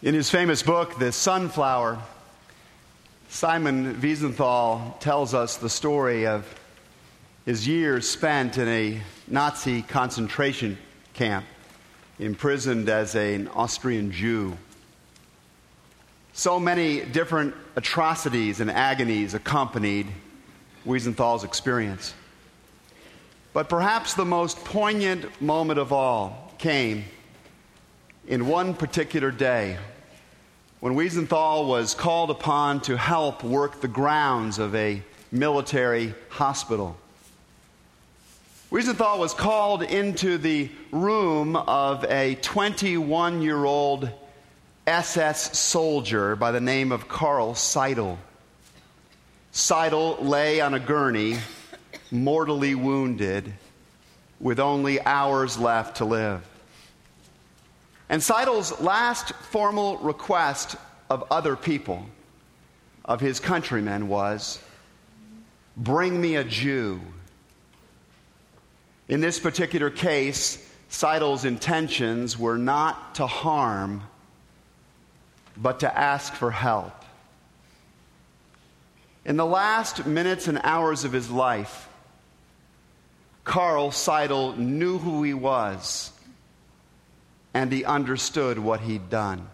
In his famous book, The Sunflower, Simon Wiesenthal tells us the story of his years spent in a Nazi concentration camp, imprisoned as an Austrian Jew. So many different atrocities and agonies accompanied Wiesenthal's experience. But perhaps the most poignant moment of all came in one particular day when Wiesenthal was called upon to help work the grounds of a military hospital. Wiesenthal was called into the room of a 21 year old SS soldier by the name of Karl Seidel. Seidel lay on a gurney, mortally wounded, with only hours left to live. And Seidel's last formal request of other people, of his countrymen, was bring me a Jew. In this particular case, Seidel's intentions were not to harm, but to ask for help. In the last minutes and hours of his life, Karl Seidel knew who he was and he understood what he'd done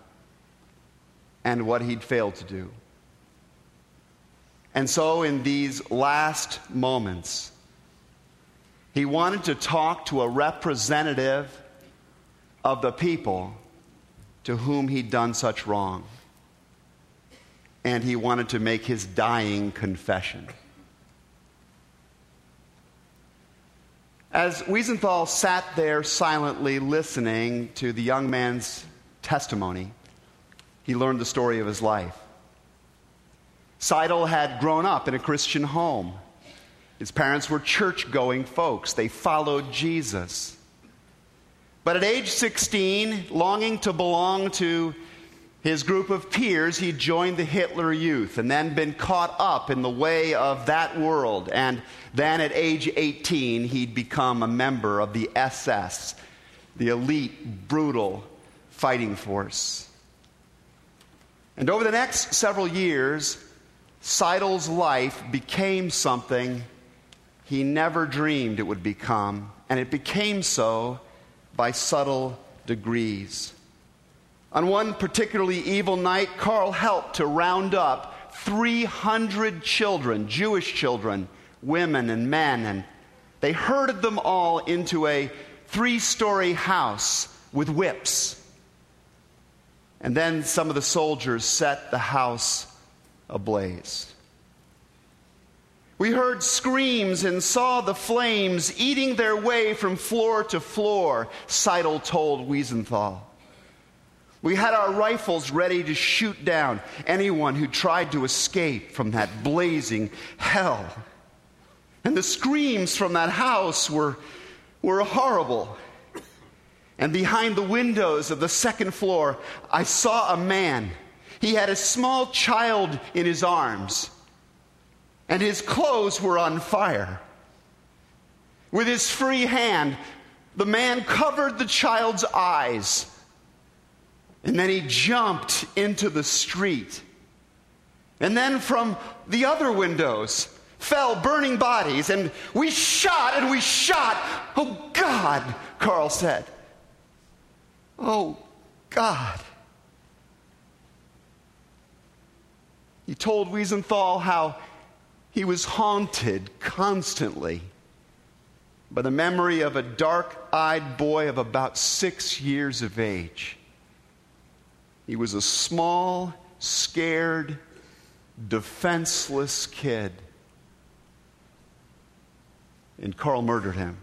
and what he'd failed to do. And so, in these last moments, he wanted to talk to a representative of the people to whom he'd done such wrong. And he wanted to make his dying confession. As Wiesenthal sat there silently listening to the young man's testimony, he learned the story of his life. Seidel had grown up in a Christian home. His parents were church going folks, they followed Jesus. But at age 16, longing to belong to his group of peers, he joined the Hitler Youth and then been caught up in the way of that world. And then at age 18, he'd become a member of the SS, the elite, brutal fighting force. And over the next several years, Seidel's life became something he never dreamed it would become, and it became so by subtle degrees. On one particularly evil night, Karl helped to round up 300 children, Jewish children, women and men, and they herded them all into a three story house with whips. And then some of the soldiers set the house ablaze. We heard screams and saw the flames eating their way from floor to floor, Seidel told Wiesenthal. We had our rifles ready to shoot down anyone who tried to escape from that blazing hell. And the screams from that house were, were horrible. And behind the windows of the second floor, I saw a man. He had a small child in his arms, and his clothes were on fire. With his free hand, the man covered the child's eyes and then he jumped into the street. And then from the other windows fell burning bodies, and we shot and we shot. Oh God, Carl said. Oh God. He told Wiesenthal how he was haunted constantly by the memory of a dark eyed boy of about six years of age he was a small, scared, defenseless kid. And Carl murdered him.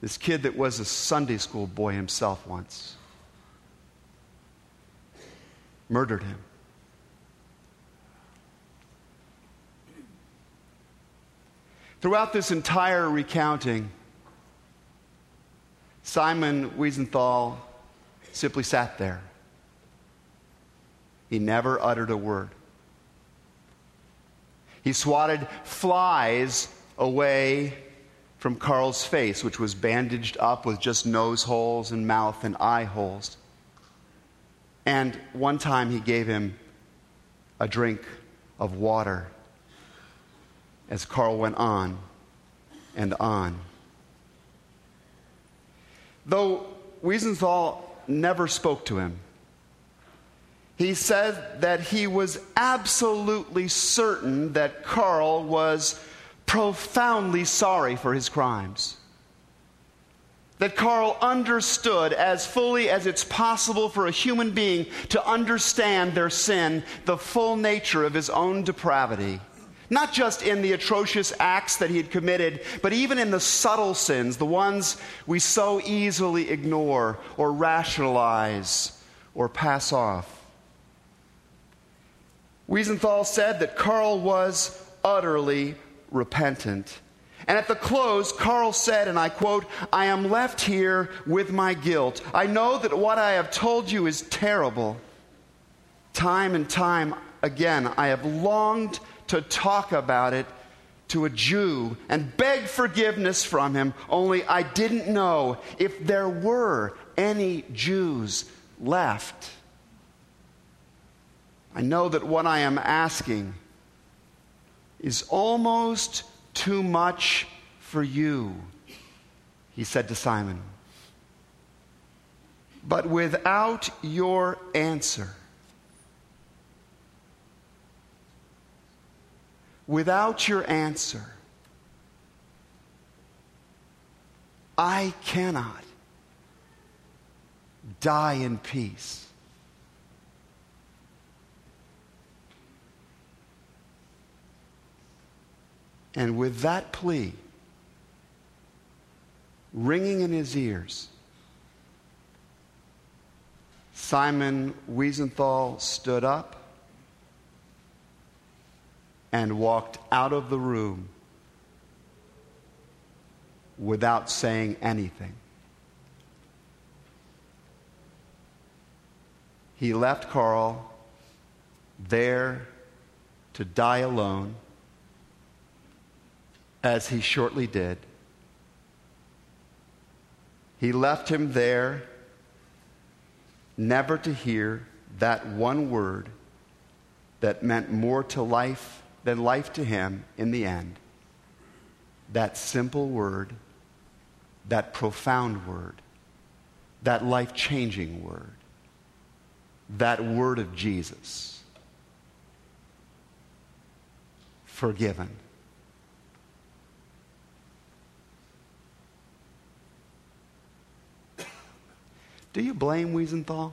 This kid that was a Sunday school boy himself once murdered him. Throughout this entire recounting, Simon Wiesenthal simply sat there. He never uttered a word. He swatted flies away from Carl's face, which was bandaged up with just nose holes and mouth and eye holes. And one time he gave him a drink of water as Carl went on and on. Though Wiesenthal never spoke to him, he said that he was absolutely certain that Carl was profoundly sorry for his crimes. That Carl understood as fully as it's possible for a human being to understand their sin, the full nature of his own depravity. Not just in the atrocious acts that he had committed, but even in the subtle sins, the ones we so easily ignore or rationalize or pass off. Wiesenthal said that Carl was utterly repentant. And at the close, Carl said, and I quote, I am left here with my guilt. I know that what I have told you is terrible. Time and time again, I have longed to talk about it to a Jew and beg forgiveness from him, only I didn't know if there were any Jews left. I know that what I am asking is almost too much for you, he said to Simon. But without your answer, without your answer, I cannot die in peace. And with that plea ringing in his ears, Simon Wiesenthal stood up and walked out of the room without saying anything. He left Carl there to die alone, as he shortly did. He left him there never to hear that one word that meant more to life than life to him in the end. That simple word, that profound word, that life changing word, that word of Jesus. Forgiven. Do you blame Wiesenthal?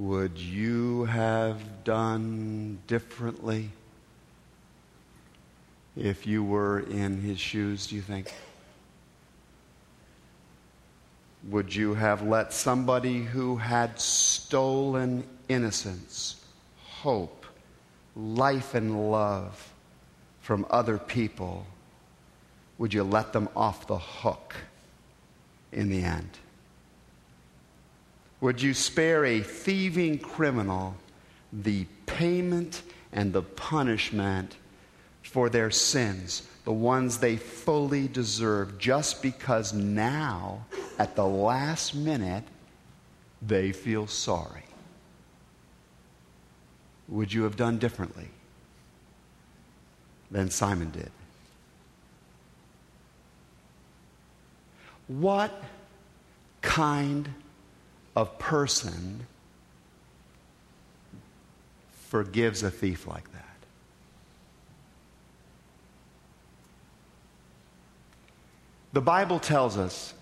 Would you have done differently if you were in his shoes, do you think? Would you have let somebody who had stolen innocence, hope, life, and love from other people, would you let them off the hook in the end? Would you spare a thieving criminal the payment and the punishment for their sins, the ones they fully deserve, just because now, at the last minute, they feel sorry? Would you have done differently than Simon did? What kind of person forgives a thief like that? The Bible tells us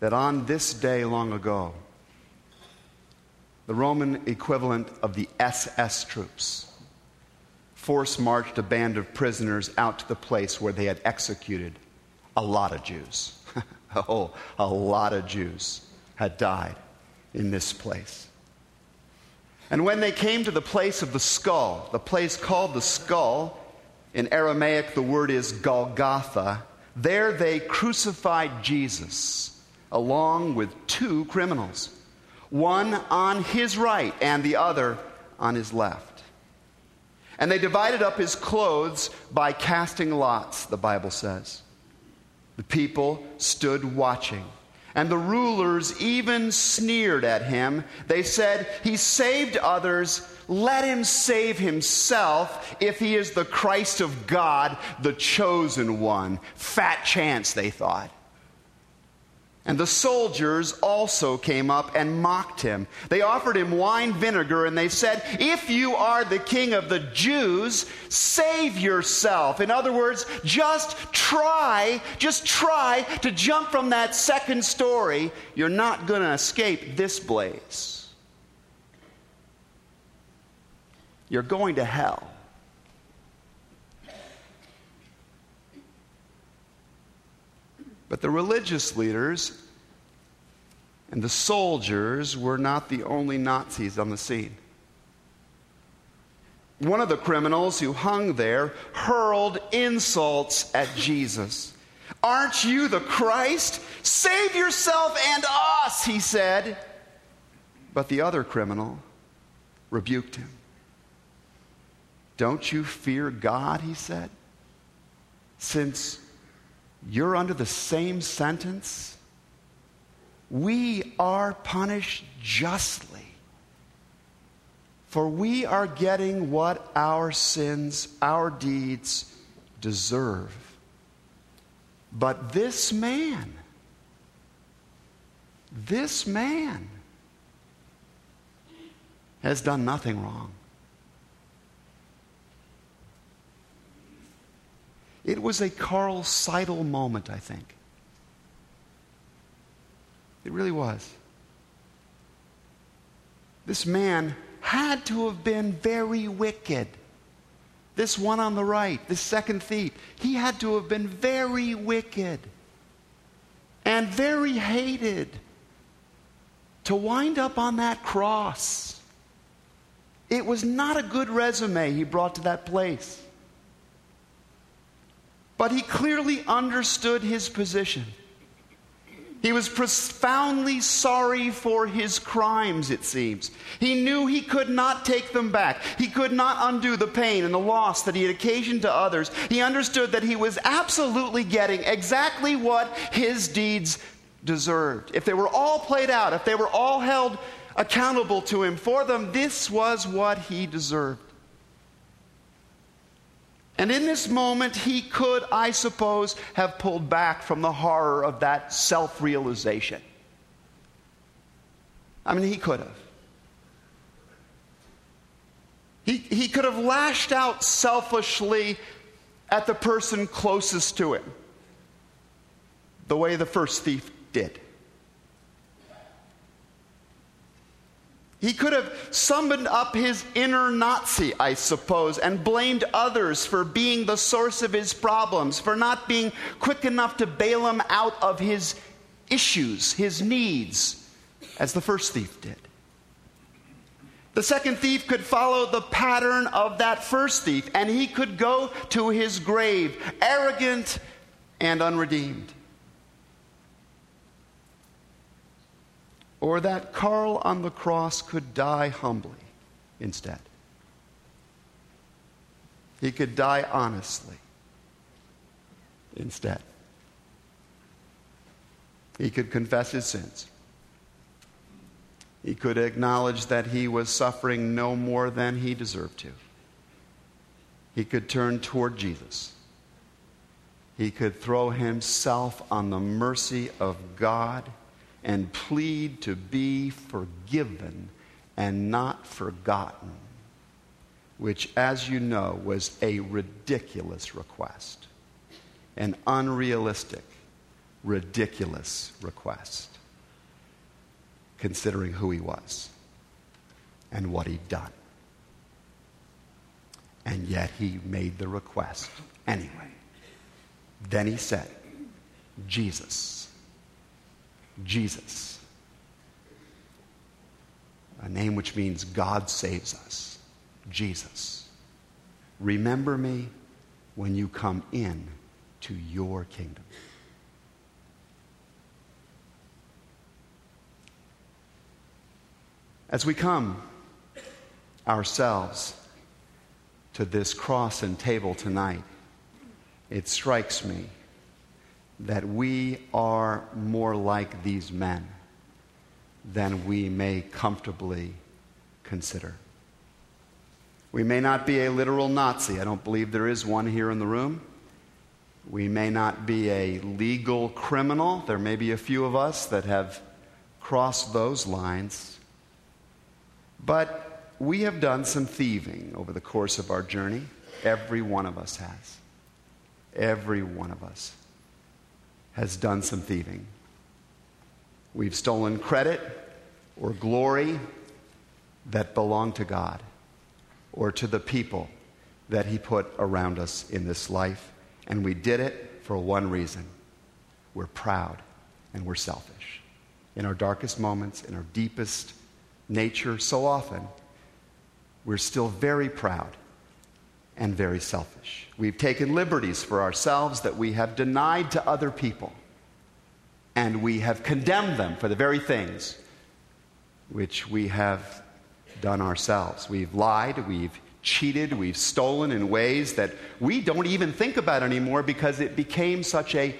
that on this day long ago, the Roman equivalent of the SS troops force marched a band of prisoners out to the place where they had executed a lot of Jews. oh, a lot of Jews had died in this place. And when they came to the place of the skull, the place called the skull, in Aramaic the word is Golgotha, there they crucified Jesus along with two criminals, one on his right and the other on his left. And they divided up his clothes by casting lots, the Bible says. The people stood watching. And the rulers even sneered at him. They said, He saved others. Let him save himself if he is the Christ of God, the chosen one. Fat chance, they thought. And the soldiers also came up and mocked him. They offered him wine vinegar and they said, If you are the king of the Jews, save yourself. In other words, just try, just try to jump from that second story. You're not going to escape this blaze. You're going to hell. But the religious leaders and the soldiers were not the only Nazis on the scene. One of the criminals who hung there hurled insults at Jesus. Aren't you the Christ? Save yourself and us, he said. But the other criminal rebuked him. Don't you fear God, he said, since you're under the same sentence. We are punished justly. For we are getting what our sins, our deeds deserve. But this man, this man has done nothing wrong. It was a Carl Seidel moment, I think. It really was. This man had to have been very wicked. This one on the right, this second thief, he had to have been very wicked and very hated to wind up on that cross. It was not a good resume he brought to that place. But he clearly understood his position. He was profoundly sorry for his crimes, it seems. He knew he could not take them back. He could not undo the pain and the loss that he had occasioned to others. He understood that he was absolutely getting exactly what his deeds deserved. If they were all played out, if they were all held accountable to him for them, this was what he deserved. And in this moment, he could, I suppose, have pulled back from the horror of that self realization. I mean, he could have. He, he could have lashed out selfishly at the person closest to him, the way the first thief did. He could have summoned up his inner Nazi, I suppose, and blamed others for being the source of his problems, for not being quick enough to bail him out of his issues, his needs, as the first thief did. The second thief could follow the pattern of that first thief, and he could go to his grave arrogant and unredeemed. Or that Carl on the cross could die humbly instead. He could die honestly instead. He could confess his sins. He could acknowledge that he was suffering no more than he deserved to. He could turn toward Jesus. He could throw himself on the mercy of God and plead to be forgiven and not forgotten, which, as you know, was a ridiculous request, an unrealistic, ridiculous request, considering who he was and what he'd done. And yet he made the request anyway. Then he said, Jesus Jesus. A name which means God saves us. Jesus. Remember me when you come in to your kingdom. As we come ourselves to this cross and table tonight, it strikes me that we are more like these men than we may comfortably consider. We may not be a literal Nazi. I don't believe there is one here in the room. We may not be a legal criminal. There may be a few of us that have crossed those lines. But we have done some thieving over the course of our journey. Every one of us has. Every one of us has done some thieving. We've stolen credit or glory that belong to God or to the people that He put around us in this life. And we did it for one reason we're proud and we're selfish. In our darkest moments, in our deepest nature, so often, we're still very proud and very selfish. We've taken liberties for ourselves that we have denied to other people, and we have condemned them for the very things which we have done ourselves. We've lied, we've cheated, we've stolen in ways that we don't even think about anymore because it became such a,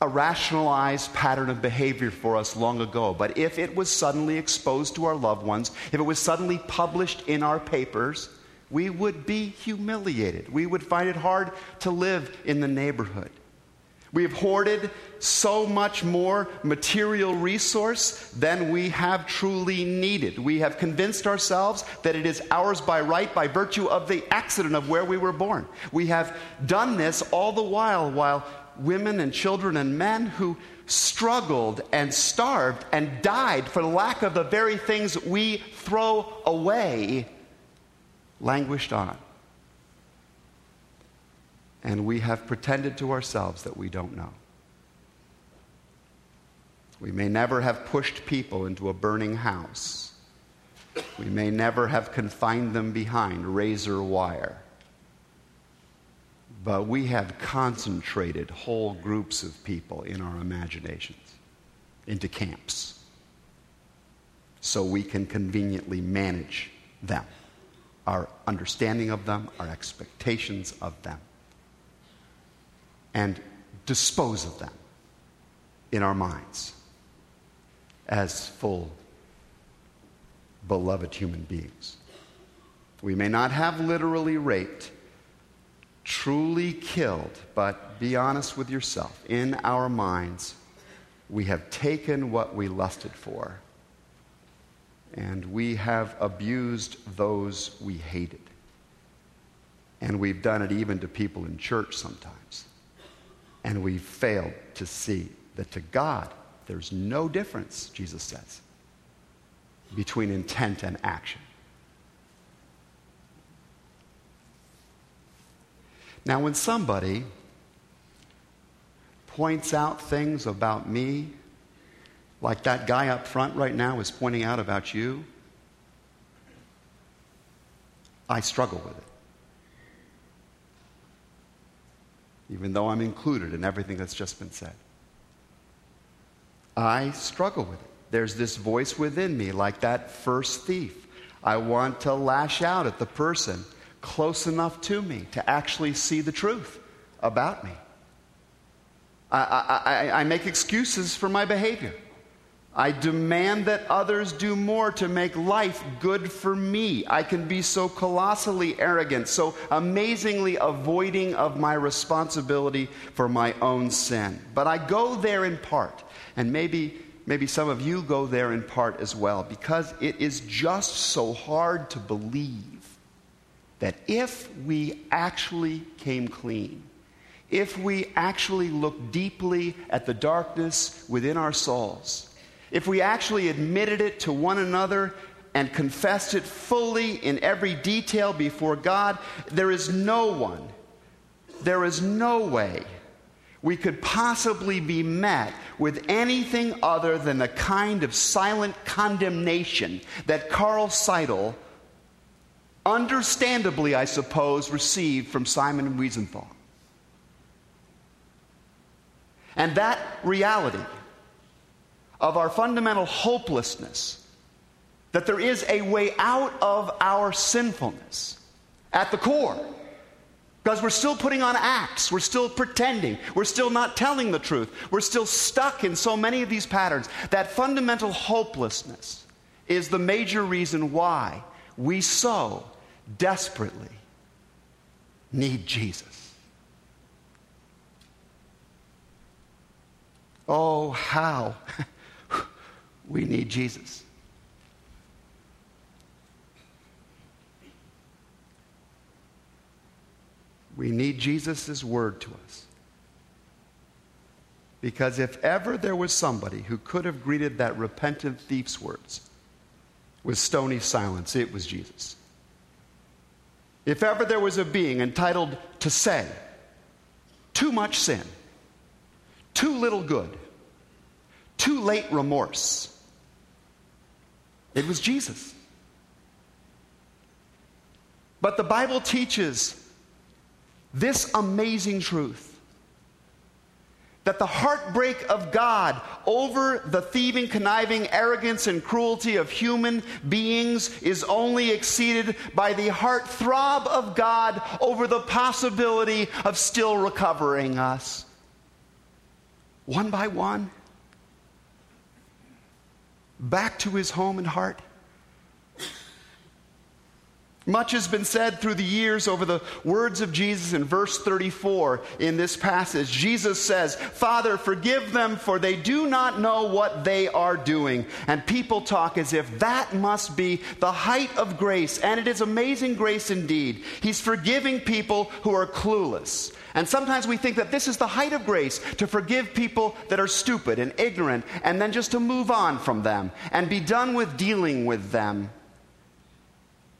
a rationalized pattern of behavior for us long ago. But if it was suddenly exposed to our loved ones, if it was suddenly published in our papers, we would be humiliated. We would find it hard to live in the neighborhood. We have hoarded so much more material resource than we have truly needed. We have convinced ourselves that it is ours by right by virtue of the accident of where we were born. We have done this all the while while women and children and men who struggled and starved and died for lack of the very things we throw away languished on and we have pretended to ourselves that we don't know. We may never have pushed people into a burning house. We may never have confined them behind razor wire. But we have concentrated whole groups of people in our imaginations into camps so we can conveniently manage them, our understanding of them, our expectations of them and dispose of them in our minds as full, beloved human beings. We may not have literally raped, truly killed, but be honest with yourself. In our minds, we have taken what we lusted for, and we have abused those we hated. And we've done it even to people in church sometimes. And we've failed to see that to God, there's no difference, Jesus says, between intent and action. Now, when somebody points out things about me, like that guy up front right now is pointing out about you, I struggle with it. even though I'm included in everything that's just been said. I struggle with it. There's this voice within me, like that first thief. I want to lash out at the person close enough to me to actually see the truth about me. I, I, I, I make excuses for my behavior. I demand that others do more to make life good for me. I can be so colossally arrogant, so amazingly avoiding of my responsibility for my own sin. But I go there in part, and maybe maybe some of you go there in part as well, because it is just so hard to believe that if we actually came clean, if we actually look deeply at the darkness within our souls, if we actually admitted it to one another and confessed it fully in every detail before God, there is no one, there is no way we could possibly be met with anything other than the kind of silent condemnation that Carl Seidel, understandably, I suppose, received from Simon Wiesenthal. And that reality of our fundamental hopelessness, that there is a way out of our sinfulness, at the core. Because we're still putting on acts. We're still pretending. We're still not telling the truth. We're still stuck in so many of these patterns. That fundamental hopelessness is the major reason why we so desperately need Jesus. Oh, how we need Jesus. We need Jesus' word to us. Because if ever there was somebody who could have greeted that repentant thief's words with stony silence, it was Jesus. If ever there was a being entitled to say, too much sin, too little good, too late remorse, it was Jesus. But the Bible teaches this amazing truth that the heartbreak of God over the thieving, conniving arrogance and cruelty of human beings is only exceeded by the heartthrob of God over the possibility of still recovering us. One by one, back to his home and heart. Much has been said through the years over the words of Jesus in verse 34 in this passage. Jesus says, Father, forgive them, for they do not know what they are doing. And people talk as if that must be the height of grace. And it is amazing grace indeed. He's forgiving people who are clueless. And sometimes we think that this is the height of grace to forgive people that are stupid and ignorant, and then just to move on from them and be done with dealing with them.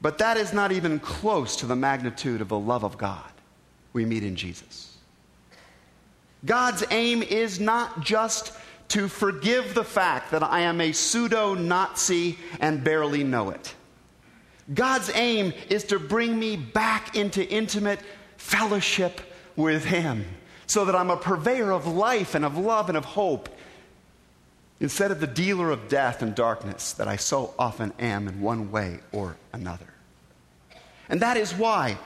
But that is not even close to the magnitude of the love of God we meet in Jesus. God's aim is not just to forgive the fact that I am a pseudo Nazi and barely know it. God's aim is to bring me back into intimate fellowship with Him so that I'm a purveyor of life and of love and of hope instead of the dealer of death and darkness that I so often am in one way or another. And that is why,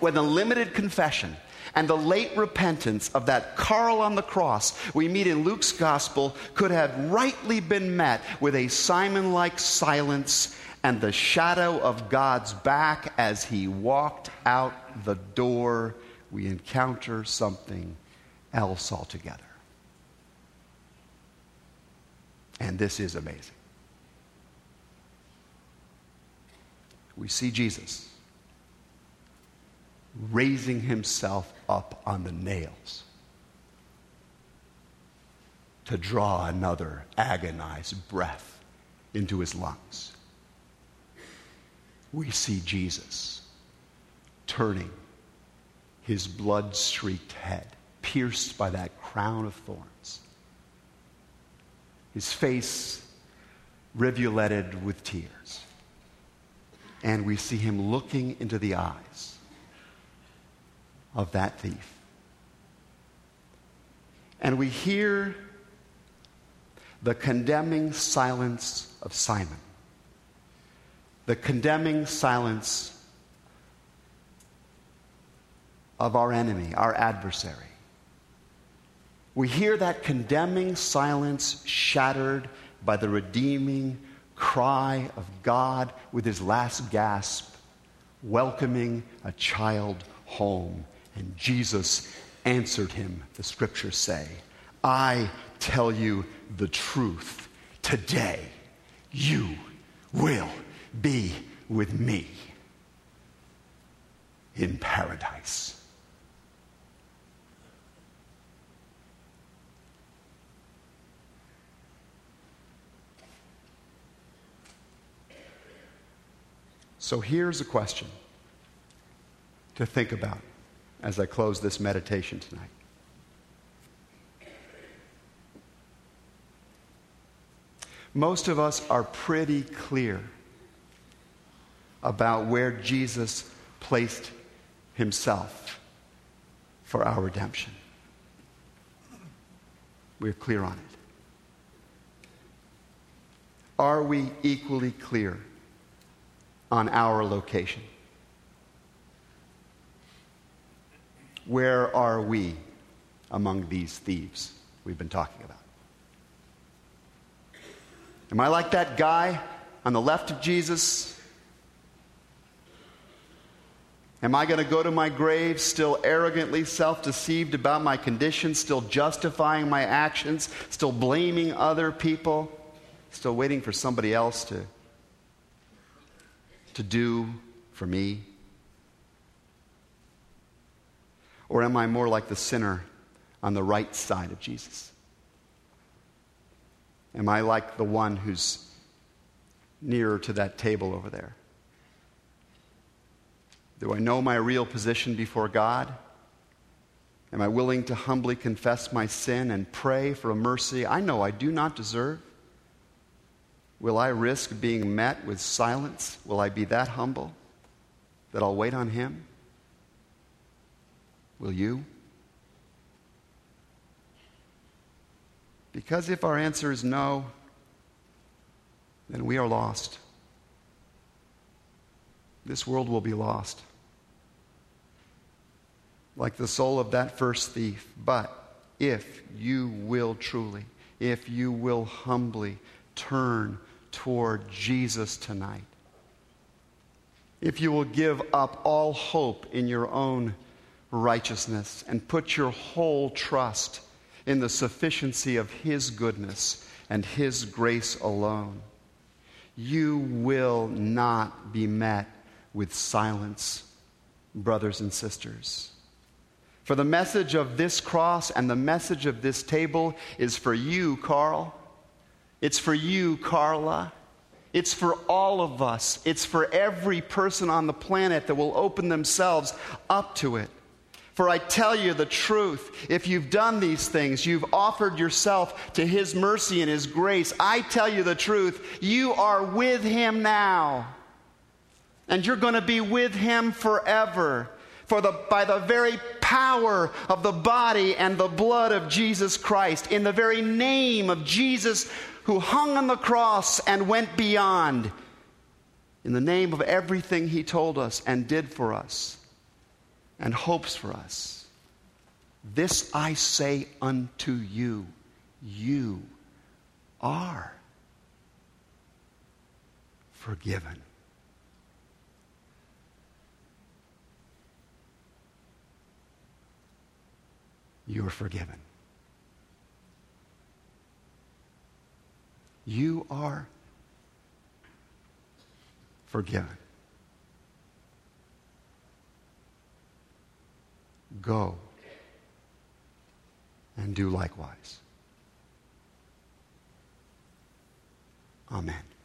when the limited confession and the late repentance of that Carl on the cross we meet in Luke's gospel could have rightly been met with a Simon like silence and the shadow of God's back as he walked out the door, we encounter something else altogether. And this is amazing. We see Jesus raising himself up on the nails to draw another agonized breath into his lungs. We see Jesus turning his blood streaked head, pierced by that crown of thorns, his face rivuleted with tears. And we see him looking into the eyes of that thief. And we hear the condemning silence of Simon, the condemning silence of our enemy, our adversary. We hear that condemning silence shattered by the redeeming cry of God with his last gasp, welcoming a child home and Jesus answered him, the scriptures say, I tell you the truth. Today, you will be with me in paradise. So here's a question to think about as I close this meditation tonight. Most of us are pretty clear about where Jesus placed himself for our redemption. We're clear on it. Are we equally clear on our location? Where are we among these thieves we've been talking about? Am I like that guy on the left of Jesus? Am I going to go to my grave still arrogantly self deceived about my condition, still justifying my actions, still blaming other people, still waiting for somebody else to, to do for me? Or am I more like the sinner on the right side of Jesus? Am I like the one who's nearer to that table over there? Do I know my real position before God? Am I willing to humbly confess my sin and pray for a mercy I know I do not deserve? Will I risk being met with silence? Will I be that humble that I'll wait on Him? Will you? Because if our answer is no, then we are lost. This world will be lost. Like the soul of that first thief. But if you will truly, if you will humbly turn toward Jesus tonight, if you will give up all hope in your own righteousness and put your whole trust in the sufficiency of His goodness and His grace alone, you will not be met with silence, brothers and sisters. For the message of this cross and the message of this table is for you, Carl. It's for you, Carla. It's for all of us. It's for every person on the planet that will open themselves up to it. For I tell you the truth, if you've done these things, you've offered yourself to His mercy and His grace, I tell you the truth, you are with Him now. And you're going to be with Him forever. For the, by the very power of the body and the blood of Jesus Christ, in the very name of Jesus who hung on the cross and went beyond, in the name of everything He told us and did for us and hopes for us. This I say unto you you are forgiven. You are forgiven. You are forgiven. Go and do likewise. Amen.